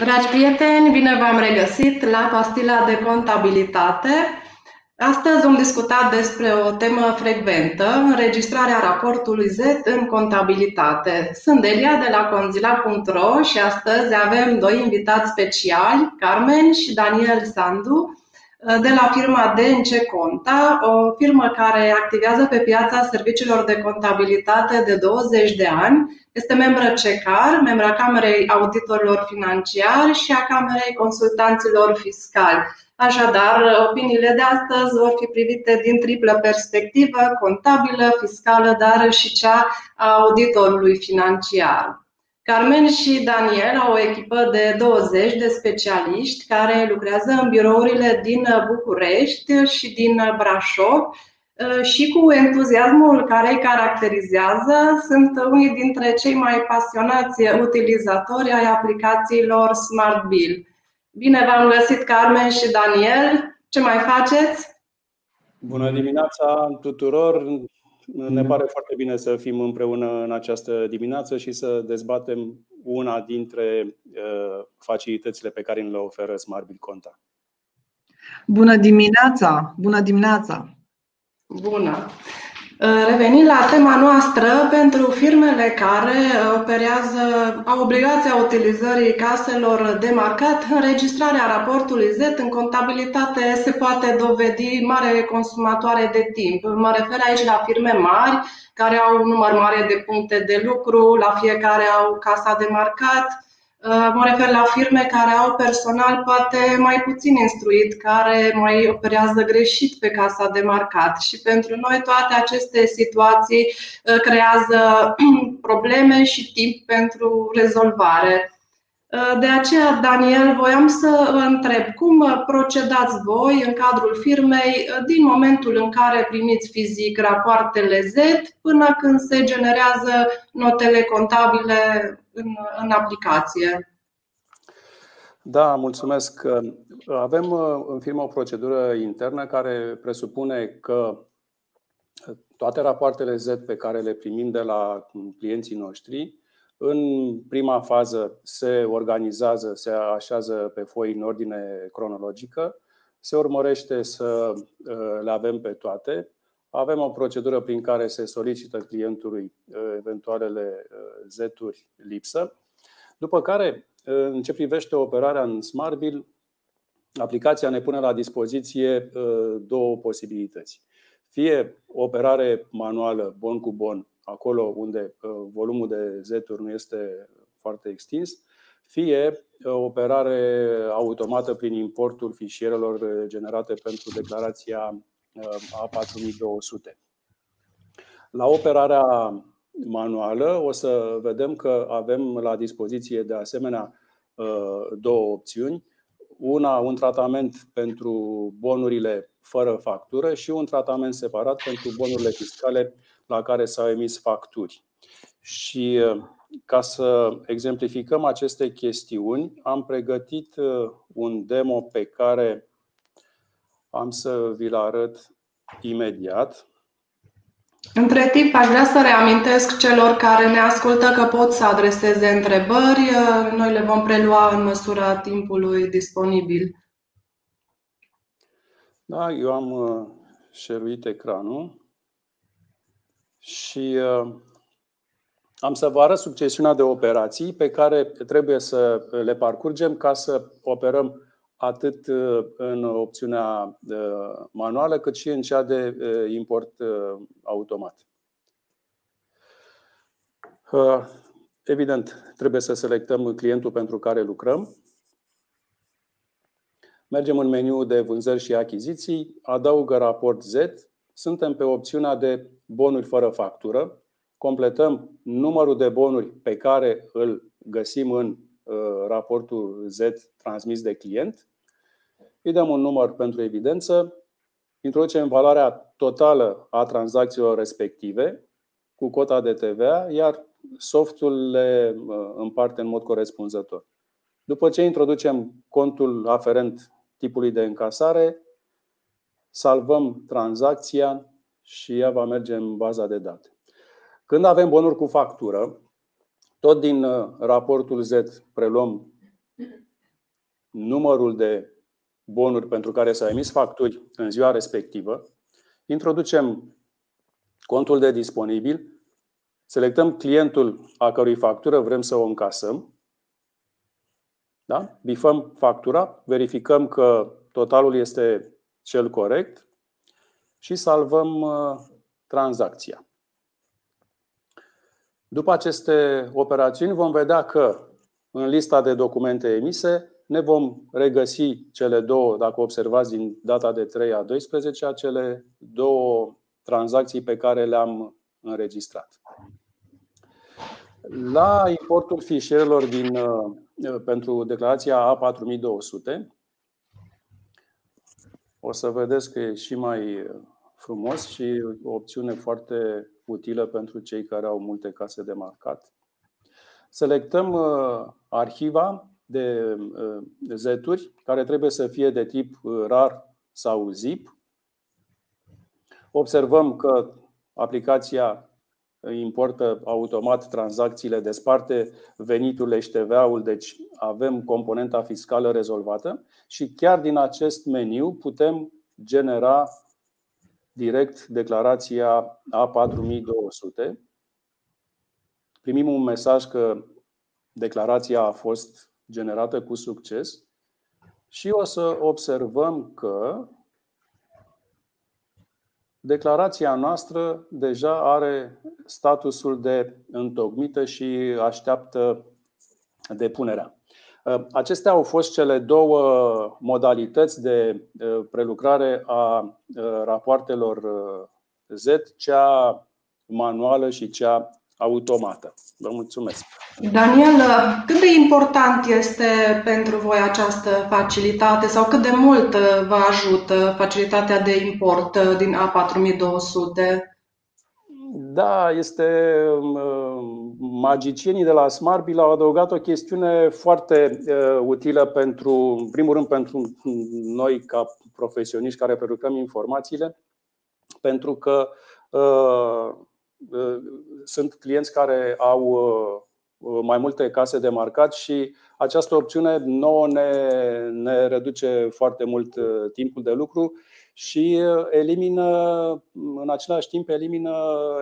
Dragi prieteni, bine v-am regăsit la pastila de contabilitate. Astăzi vom discuta despre o temă frecventă, înregistrarea raportului Z în contabilitate. Sunt Delia de la conzila.ro și astăzi avem doi invitați speciali, Carmen și Daniel Sandu, de la firma DNC Conta, o firmă care activează pe piața serviciilor de contabilitate de 20 de ani. Este membră CECAR, membra Camerei Auditorilor Financiari și a Camerei Consultanților Fiscali. Așadar, opiniile de astăzi vor fi privite din triplă perspectivă, contabilă, fiscală, dar și cea a auditorului financiar. Carmen și Daniel au o echipă de 20 de specialiști care lucrează în birourile din București și din Brașov și cu entuziasmul care îi caracterizează sunt unii dintre cei mai pasionați utilizatori ai aplicațiilor Smart Bill. Bine v-am găsit, Carmen și Daniel. Ce mai faceți? Bună dimineața tuturor! Ne pare foarte bine să fim împreună în această dimineață și să dezbatem una dintre uh, facilitățile pe care le oferă Smart Bill Conta. Bună dimineața! Bună dimineața! Bună! Uh, revenind la tema noastră, pentru firmele care uh, operează, au obligația utilizării caselor de marcat, înregistrarea raportului Z în contabilitate se poate dovedi mare consumatoare de timp. Mă refer aici la firme mari care au un număr mare de puncte de lucru, la fiecare au casa de marcat, Uh, mă refer la firme care au personal poate mai puțin instruit, care mai operează greșit pe casa de marcat. Și pentru noi toate aceste situații uh, creează probleme și timp pentru rezolvare. Uh, de aceea, Daniel, voiam să vă întreb cum procedați voi în cadrul firmei din momentul în care primiți fizic rapoartele Z până când se generează notele contabile în, în aplicație. Da, mulțumesc. Avem în firmă o procedură internă care presupune că toate rapoartele Z pe care le primim de la clienții noștri, în prima fază se organizează, se așează pe foi în ordine cronologică, se urmărește să le avem pe toate. Avem o procedură prin care se solicită clientului eventualele Z-uri lipsă după care, în ce privește operarea în SmartBill, aplicația ne pune la dispoziție uh, două posibilități. Fie operare manuală, bon cu bon, acolo unde uh, volumul de Z-uri nu este foarte extins, fie uh, operare automată prin importul fișierelor generate pentru declarația A4200. La operarea manuală, o să vedem că avem la dispoziție de asemenea uh, două opțiuni. Una, un tratament pentru bonurile fără factură și un tratament separat pentru bonurile fiscale la care s-au emis facturi. Și uh, ca să exemplificăm aceste chestiuni, am pregătit uh, un demo pe care am să vi-l arăt imediat. Între timp, aș vrea să reamintesc celor care ne ascultă că pot să adreseze întrebări. Noi le vom prelua în măsura timpului disponibil. Da, eu am uh, șeruit ecranul și uh, am să vă arăt succesiunea de operații pe care trebuie să le parcurgem ca să operăm atât uh, în opțiunea uh, manuală, cât și în cea de uh, import automat. Evident, trebuie să selectăm clientul pentru care lucrăm. Mergem în meniu de vânzări și achiziții, adaugă raport Z, suntem pe opțiunea de bonuri fără factură, completăm numărul de bonuri pe care îl găsim în raportul Z transmis de client îi dăm un număr pentru evidență, introducem valoarea totală a tranzacțiilor respective cu cota de TVA, iar softul le uh, împarte în mod corespunzător. După ce introducem contul aferent tipului de încasare, salvăm tranzacția și ea va merge în baza de date. Când avem bonuri cu factură, tot din uh, raportul Z preluăm numărul de bonuri pentru care s-au emis facturi în ziua respectivă, introducem contul de disponibil, selectăm clientul a cărui factură vrem să o încasăm, da? bifăm factura, verificăm că totalul este cel corect și salvăm uh, tranzacția. După aceste operațiuni vom vedea că în lista de documente emise ne vom regăsi cele două, dacă observați din data de 3 a 12, cele două tranzacții pe care le-am înregistrat. La importul fișierelor din, uh, pentru declarația A4200, o să vedeți că e și mai frumos și o opțiune foarte utilă pentru cei care au multe case de marcat. Selectăm uh, arhiva de uh, zeturi care trebuie să fie de tip uh, RAR sau ZIP. Observăm că aplicația importă automat tranzacțiile, desparte veniturile și TVA-ul, deci avem componenta fiscală rezolvată și chiar din acest meniu putem genera direct declarația A4200. Primim un mesaj că declarația a fost generată cu succes și o să observăm că declarația noastră deja are statusul de întocmită și așteaptă depunerea. Uh, acestea au fost cele două modalități de uh, prelucrare a uh, rapoartelor Z, cea manuală și cea automată. Vă mulțumesc. Daniel, cât de important este pentru voi această facilitate sau cât de mult vă ajută facilitatea de import din A4200? Da, este um, magicienii de la Smartbill au adăugat o chestiune foarte uh, utilă pentru, în primul rând pentru noi ca profesioniști care prelucrăm informațiile, pentru că uh, uh, sunt clienți care au uh, mai multe case de marcat și această opțiune nouă ne, ne reduce foarte mult uh, timpul de lucru și uh, elimină, în același timp, elimină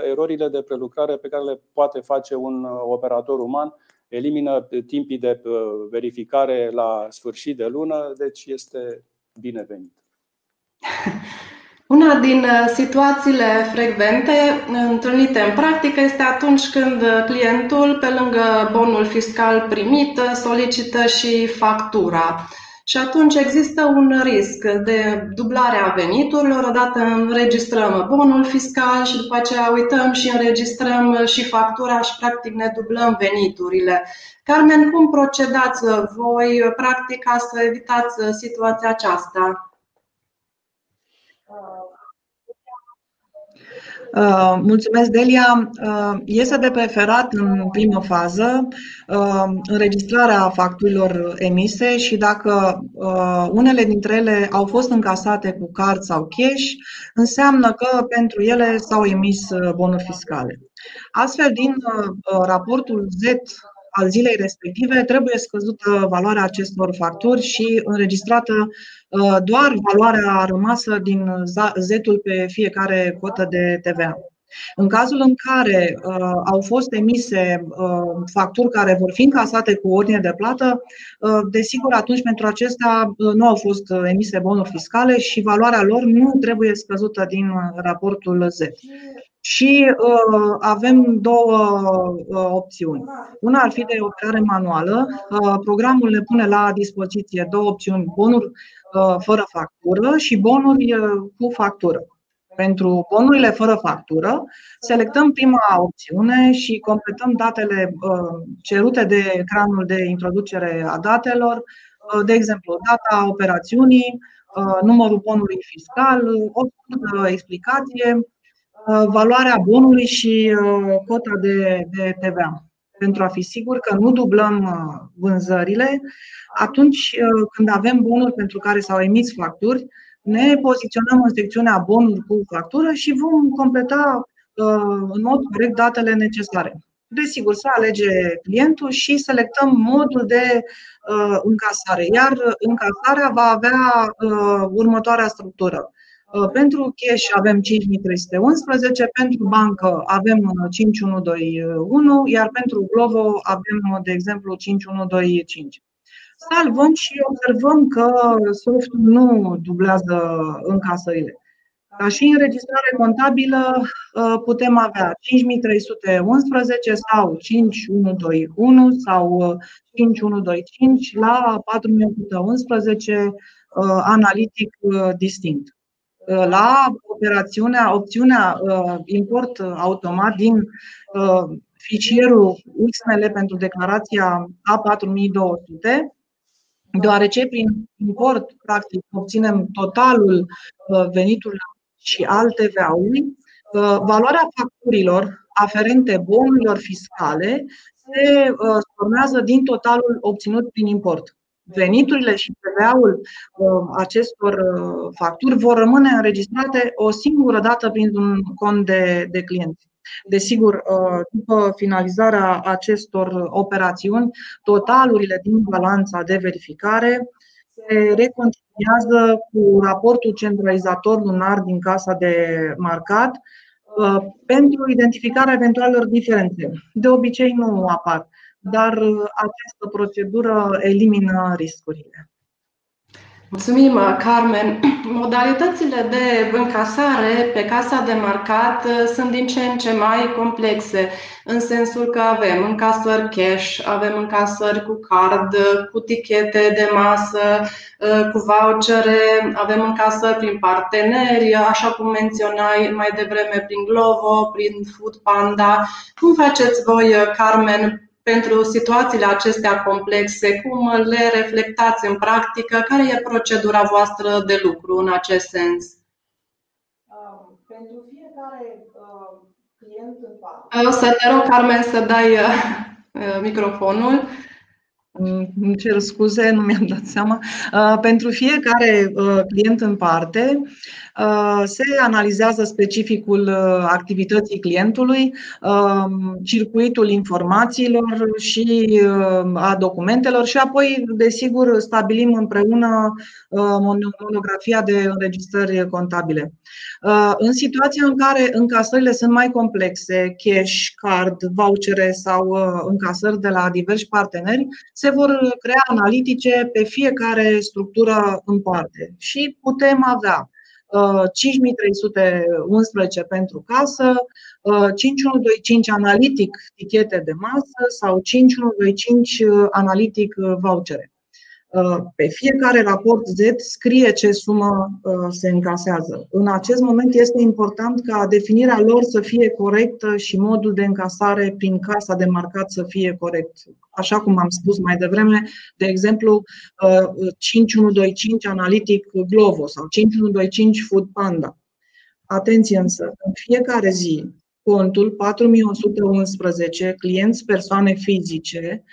erorile de prelucrare pe care le poate face un uh, operator uman, elimină timpii de uh, verificare la sfârșit de lună, deci este binevenit. Una din situațiile frecvente întâlnite în practică este atunci când clientul, pe lângă bonul fiscal primit, solicită și factura. Și atunci există un risc de dublare a veniturilor, odată înregistrăm bonul fiscal și după aceea uităm și înregistrăm și factura și practic ne dublăm veniturile. Carmen, cum procedați voi practic ca să evitați situația aceasta? Uh, mulțumesc, Delia. Uh, este de preferat în primă fază uh, înregistrarea facturilor emise și dacă unele dintre ele au fost încasate cu card sau cash, înseamnă că pentru ele s-au emis bonuri fiscale. Astfel, din raportul Z al zilei respective, trebuie scăzută valoarea acestor facturi și înregistrată uh, doar valoarea rămasă din Z-ul pe fiecare cotă de TVA. În cazul în care uh, au fost emise uh, facturi care vor fi încasate cu ordine de plată, uh, desigur, atunci pentru acestea uh, nu au fost emise bonuri fiscale și valoarea lor nu trebuie scăzută din raportul Z. Și uh, avem două uh, opțiuni. Una ar fi de operare manuală. Uh, programul ne pune la dispoziție două opțiuni, bonuri uh, fără factură și bonuri uh, cu factură. Pentru bonurile fără factură, selectăm prima opțiune și completăm datele uh, cerute de ecranul de introducere a datelor, uh, de exemplu, data operațiunii, uh, numărul bonului fiscal, o scurtă explicație, Uh, valoarea bonului și uh, cota de, de TVA. Pentru a fi sigur că nu dublăm uh, vânzările, atunci când avem bonuri pentru care s-au emis facturi, ne poziționăm în secțiunea bonuri cu factură și vom completa în mod corect datele necesare. desigur, să alege clientul și selectăm modul de uh, încasare. Iar încasarea va avea uh, următoarea structură. Uh, pentru cash avem 5311, pentru bancă avem 5121, iar pentru Glovo avem, de exemplu, 5125. Salvăm și observăm că softul nu dublează încasările. Ca și înregistrare contabilă uh, putem avea 5311 sau 5121 sau 5125 uh, la 4111 uh, analitic distinct. La operațiunea, opțiunea import automat din fișierul XML pentru declarația A4200, deoarece prin import, practic, obținem totalul veniturilor și alte uri valoarea facturilor aferente bonurilor fiscale se formează din totalul obținut prin import. Veniturile și TVA-ul acestor facturi vor rămâne înregistrate o singură dată prin un cont de, de clienți. Desigur, după finalizarea acestor operațiuni, totalurile din balanța de verificare se reconciliază cu raportul centralizator lunar din casa de marcat uh, pentru identificarea eventualelor diferențe. De obicei nu apar, dar uh, această procedură elimină riscurile. Mulțumim, Carmen. Modalitățile de încasare pe casa de marcat uh, sunt din ce în ce mai complexe, în sensul că avem încasări cash, avem încasări cu card, cu tichete de masă, uh, cu vouchere, avem încasări prin parteneri, așa cum menționai mai devreme prin Glovo, prin Food Panda. Cum faceți voi, Carmen, pentru situațiile acestea complexe, cum le reflectați în practică, care e procedura voastră de lucru în acest sens? Um, pentru fiecare uh, client în parte. O să te rog, Carmen, să dai uh, microfonul. Îmi cer scuze, nu mi-am dat seama. Uh, pentru fiecare client în parte, Uh, se analizează specificul uh, activității clientului, um, circuitul informațiilor și uh, a documentelor și apoi, desigur, stabilim împreună monografia de înregistrări contabile. În situația în care încasările sunt mai complexe, cash, card, vouchere sau încasări de la diversi parteneri, se vor crea analitice pe fiecare structură în parte și putem avea 5311 uh, pentru casă, 5125 uh, analitic tichete de masă sau 5125 uh, analitic vouchere. Uh, pe fiecare raport Z scrie ce sumă uh, se încasează. În acest moment este important ca definirea lor să fie corectă și modul de încasare prin casa de marcat să fie corect. Așa cum am spus mai devreme, de exemplu, 5125 uh, Analytic Glovo sau 5125 Food Panda. Atenție însă, în fiecare zi, contul 4111 clienți persoane fizice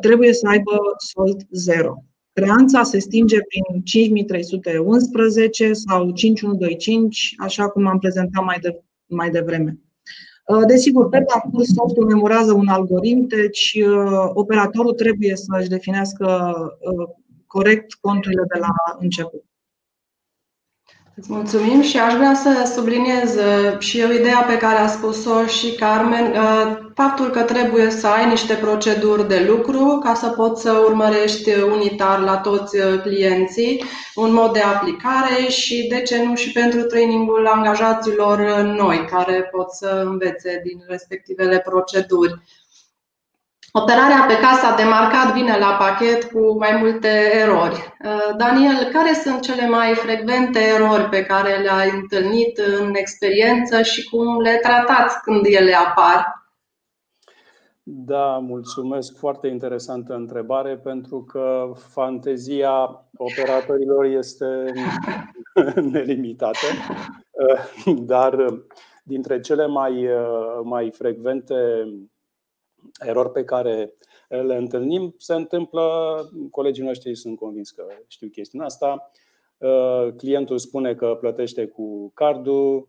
trebuie să aibă sold zero. Creanța se stinge prin 5311 sau 5125, așa cum am prezentat mai, de, mai devreme. Uh, desigur, pe parcurs softul memorează un algoritm, deci uh, operatorul trebuie să își definească uh, corect conturile de la început. Îți mulțumim și aș vrea să subliniez uh, și eu ideea pe care a spus-o și Carmen, uh, faptul că trebuie să ai niște proceduri de lucru ca să poți să urmărești unitar la toți uh, clienții un mod de aplicare și, de ce nu, și pentru trainingul angajaților noi care pot să învețe din respectivele proceduri. Operarea pe casa de marcat vine la pachet cu mai multe erori. Uh, Daniel, care sunt cele mai frecvente erori pe care le-ai întâlnit în experiență și cum le tratați când ele apar? Da, mulțumesc. Foarte interesantă întrebare pentru că fantezia operatorilor este nelimitată. Uh, dar dintre cele mai, uh, mai frecvente erori pe care le întâlnim se întâmplă, colegii noștri sunt convins că știu chestiunea asta, uh, clientul spune că plătește cu cardul,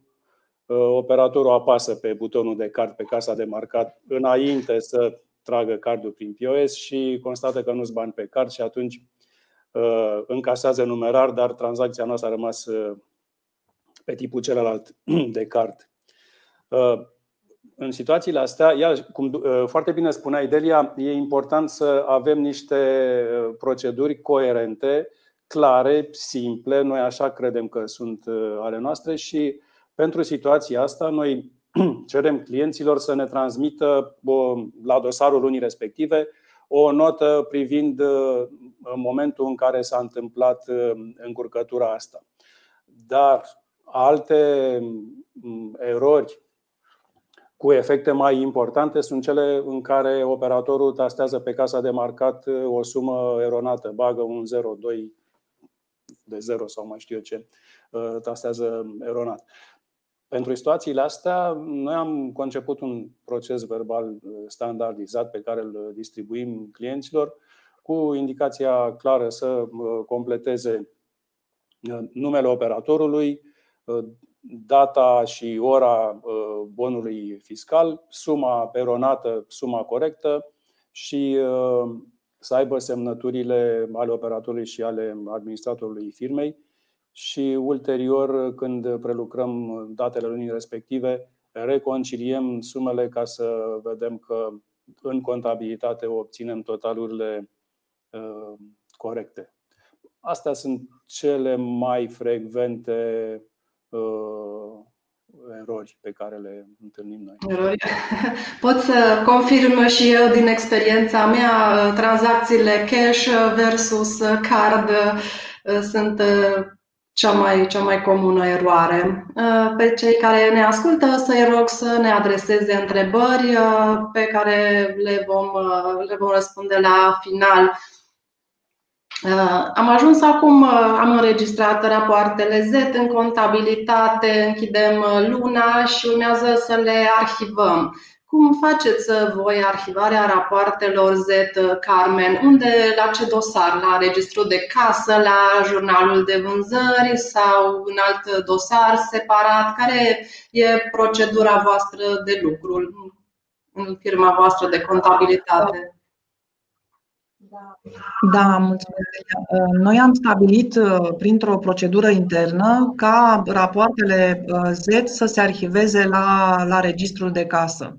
operatorul apasă pe butonul de card pe casa de marcat înainte să tragă cardul prin POS și constată că nu sunt bani pe card și atunci încasează numerar, dar tranzacția noastră a rămas pe tipul celălalt de card. În situațiile astea, iar, cum foarte bine spunea Delia, e important să avem niște proceduri coerente, clare, simple, noi așa credem că sunt ale noastre și pentru situația asta noi cerem clienților să ne transmită la dosarul lunii respective o notă privind momentul în care s-a întâmplat încurcătura asta. Dar alte erori cu efecte mai importante sunt cele în care operatorul tastează pe casa de marcat o sumă eronată, bagă un 0, 2 de 0 sau mai știu eu ce, tastează eronat. Pentru situațiile astea, noi am conceput un proces verbal standardizat pe care îl distribuim clienților cu indicația clară să completeze numele operatorului, data și ora bonului fiscal, suma peronată, suma corectă și să aibă semnăturile ale operatorului și ale administratorului firmei și ulterior, când prelucrăm datele lunii respective, reconciliem sumele ca să vedem că în contabilitate obținem totalurile corecte. Astea sunt cele mai frecvente erori pe care le întâlnim noi. Erori. Pot să confirm și eu din experiența mea, tranzacțiile cash versus card sunt cea mai, cea mai comună eroare. Pe cei care ne ascultă, să-i rog să ne adreseze întrebări pe care le vom, le vom răspunde la final. Am ajuns acum, am înregistrat rapoartele Z în contabilitate, închidem luna și urmează să le arhivăm. Cum faceți voi arhivarea rapoartelor Z, Carmen? Unde, la ce dosar? La registrul de casă, la jurnalul de vânzări sau în alt dosar separat? Care e procedura voastră de lucru în firma voastră de contabilitate? Da, mulțumesc. Noi am stabilit printr-o procedură internă ca rapoartele Z să se arhiveze la, la registrul de casă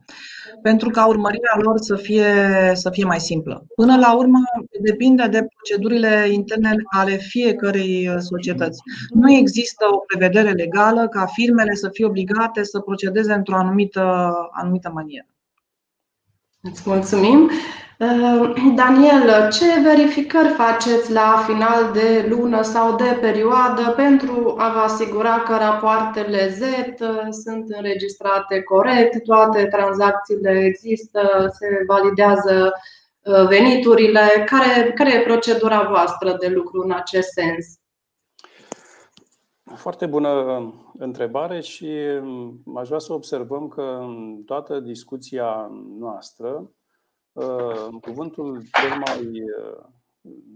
pentru ca urmărirea lor să fie, să fie mai simplă. Până la urmă, depinde de procedurile interne ale fiecărei societăți. Nu există o prevedere legală ca firmele să fie obligate să procedeze într-o anumită, anumită manieră. Îți mulțumim. Ehm, Daniel, ce verificări faceți la final de lună sau de perioadă pentru a vă asigura că rapoartele Z uh, sunt înregistrate corect, toate tranzacțiile există, se validează uh, veniturile? Care, care e procedura voastră de lucru în acest sens? Foarte bună întrebare și mm, aș vrea să observăm că în toată discuția noastră Cuvântul cel mai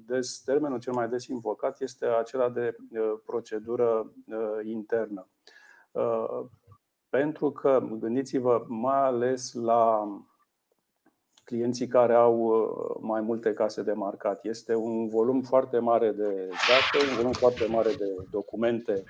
des, termenul cel mai des invocat este acela de procedură internă. Pentru că, gândiți-vă mai ales la clienții care au mai multe case de marcat. Este un volum foarte mare de date, un volum foarte mare de documente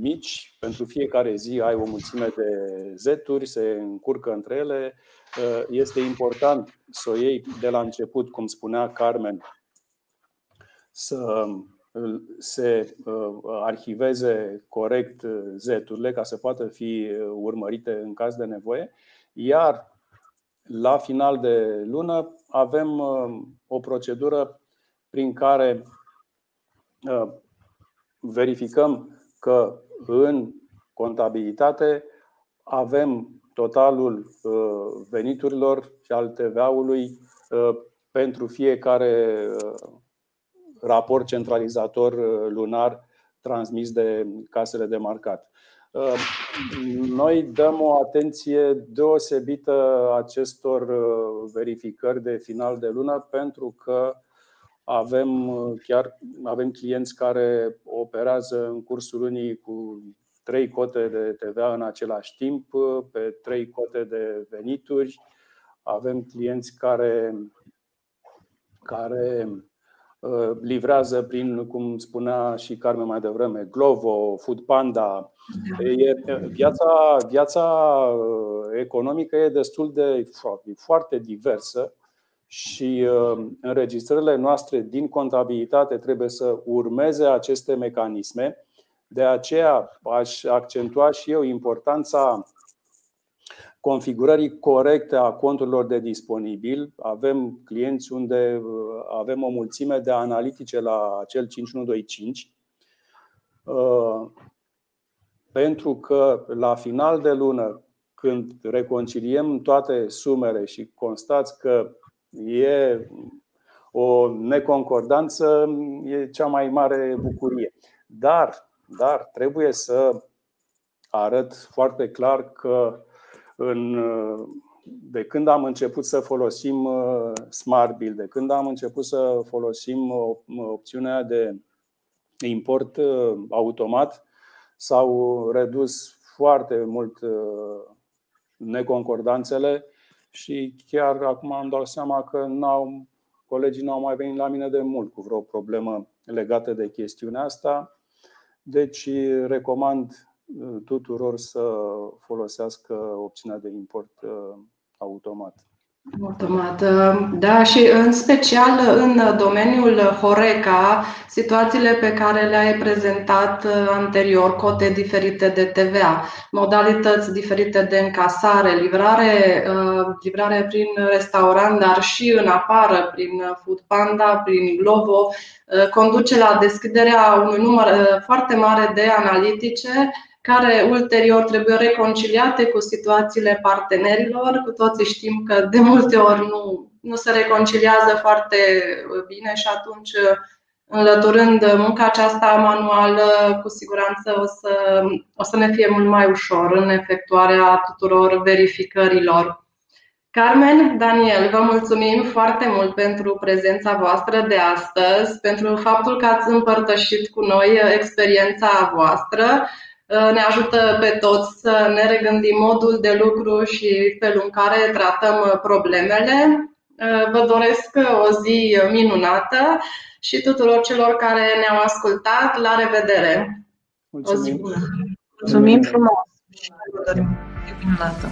mici, pentru fiecare zi ai o mulțime de zeturi, se încurcă între ele. Uh, este important să o iei de la început, cum spunea Carmen, să se uh, arhiveze corect zeturile ca să poată fi urmărite în caz de nevoie, iar la final de lună avem uh, o procedură prin care verificăm că în contabilitate avem totalul uh, veniturilor și al TVA-ului uh, pentru fiecare uh, raport centralizator lunar transmis de casele de marcat. Noi dăm o atenție deosebită acestor verificări de final de lună pentru că avem chiar avem clienți care operează în cursul lunii cu trei cote de TVA în același timp, pe trei cote de venituri. Avem clienți care, care uh, livrează prin, cum spunea și Carmen mai devreme, Glovo, Food Panda. E, viața, viața uh, economică e destul de foarte diversă și uh, înregistrările noastre din contabilitate trebuie să urmeze aceste mecanisme de aceea aș accentua și eu importanța configurării corecte a conturilor de disponibil. Avem clienți unde uh, avem o mulțime de analitice la acel 5125 uh, pentru că la final de lună, când reconciliem toate sumele și constați că e o neconcordanță, e cea mai mare bucurie. Dar dar trebuie să arăt foarte clar că în, de când am început să folosim uh, Smart Bill, de când am început să folosim opțiunea de import uh, automat, s-au redus foarte mult uh, neconcordanțele și chiar acum am dat seama că n-au, colegii n-au mai venit la mine de mult cu vreo problemă legată de chestiunea asta. Deci recomand uh, tuturor să folosească opțiunea de import uh, automat. Automat. Uh, da, și în special în domeniul Horeca, situațiile pe care le-ai prezentat anterior, cote diferite de TVA, modalități diferite de încasare, livrare, livrare prin restaurant, dar și în afară, prin Food Panda, prin Glovo, Uh, conduce la deschiderea unui număr uh, foarte mare de analitice care ulterior trebuie reconciliate cu situațiile partenerilor. Cu toții știm că de multe ori nu, nu se reconciliază foarte bine și atunci înlăturând munca aceasta manuală, cu siguranță o să, o să ne fie mult mai ușor în efectuarea tuturor verificărilor. Carmen, Daniel, vă mulțumim foarte mult pentru prezența voastră de astăzi, pentru faptul că ați împărtășit cu noi experiența voastră. Ne ajută pe toți să ne regândim modul de lucru și felul în care tratăm problemele. Vă doresc o zi minunată și tuturor celor care ne-au ascultat. La revedere! Mulțumim! Mulțumim frumos și vă dorim minunată!